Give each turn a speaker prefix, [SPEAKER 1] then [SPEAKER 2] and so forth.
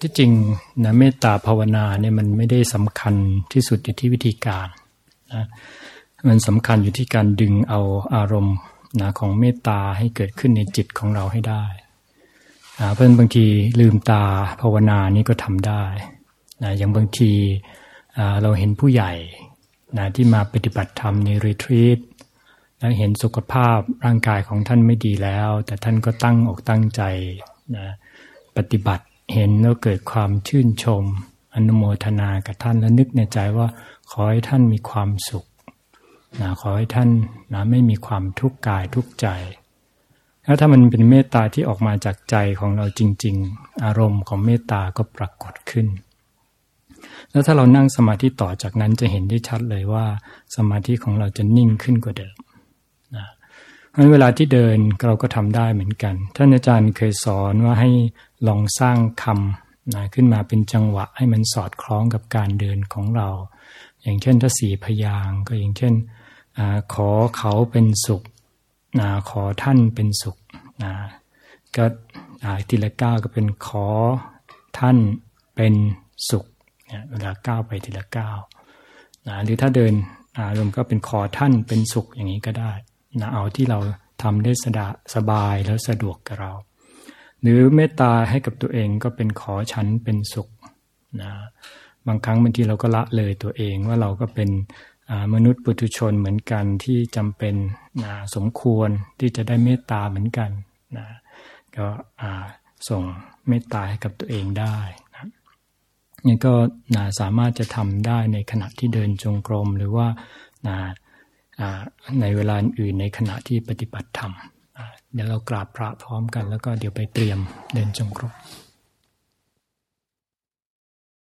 [SPEAKER 1] ที่จริงนะเมตตาภาวนาเนี่ยมันไม่ได้สำคัญที่สุดอยู่ที่วิธีการนะมันสำคัญอยู่ที่การดึงเอาอารมณ์นะของเมตตาให้เกิดขึ้นในจิตของเราให้ได้นะเพราะฉะนั้นบางทีลืมตาภาวนานี่ก็ทำได้นะอย่างบางทีเราเห็นผู้ใหญ่นะที่มาปฏิบัติธรรมในรีทรีตแล้วเห็นสุขภาพร่างกายของท่านไม่ดีแล้ว แต่ท่านก็ตั้งอกตั้งใจนะปฏิบัติ เห็นแล้วเกิดความชื่นชม อนุโมทนากับท่านแล้วนึกในใจว่า ขอให้ท่านมีความสุขนะขอให้ท่านนะไม่มีความทุกข์กายทุกข์ใจ แล้วถ้ามันเป็นเมตตาที่ออกมาจากใจของเราจริง ๆ อารมณ์ของเมตตาก็ปรากฏขึ้น แล้วถ้าเรานั่งสมาธิต่อจากนั้นจะเห็นได้ชัดเลยว่า สมาธิของเราจะนิ่งขึ้นกว่าเดิมนะเพราะเวลาที่เดินเราก็ทำได้เหมือนกัน ท่านอาจารย์เคยสอนว่าให้ ลองสร้างคำนะขึ้นมาเป็นจังหวะให้มันสอดคล้องกับการเดินของเรา อย่างเช่นถ้าสี่พยางก็อย่างเช่นอขอเขาเป็นสุขนะขอท่านเป็นสุขนะก็ทีละก้าวก็เป็นขอท่านเป็นสุขเวลาก้าวไปทีละก้าวนะหรือถ้าเดินอารมก็เป็นขอท่านเป็นสุขอย่างนี้ก็ได้นะเอาที่เราทำได้สะดสบายแล้วสะดวกกับเรา หรือเมตตาให้กับตัวเองก็เป็นขอฉันเป็นสุขนะบางครั้งบางทีเราก็ละเลยตัวเองว่าเราก็เป็นมนุษย์ปุถุชนเหมือนกันที่จำเป็นนะสมควรที่จะได้เมตตาเหมือนกันนะก็ส่งเมตตาให้กับตัวเองได้นะนี่ก็นะสามารถจะทำได้ในขณะที่เดินจงกรมหรือว่านะในเวลาอื่นในขณะที่ปฏิบัติธรรม เดี๋ยวเรากราบพระพร้อมกัน แล้วก็เดี๋ยวไปเตรียมเดินจงกรม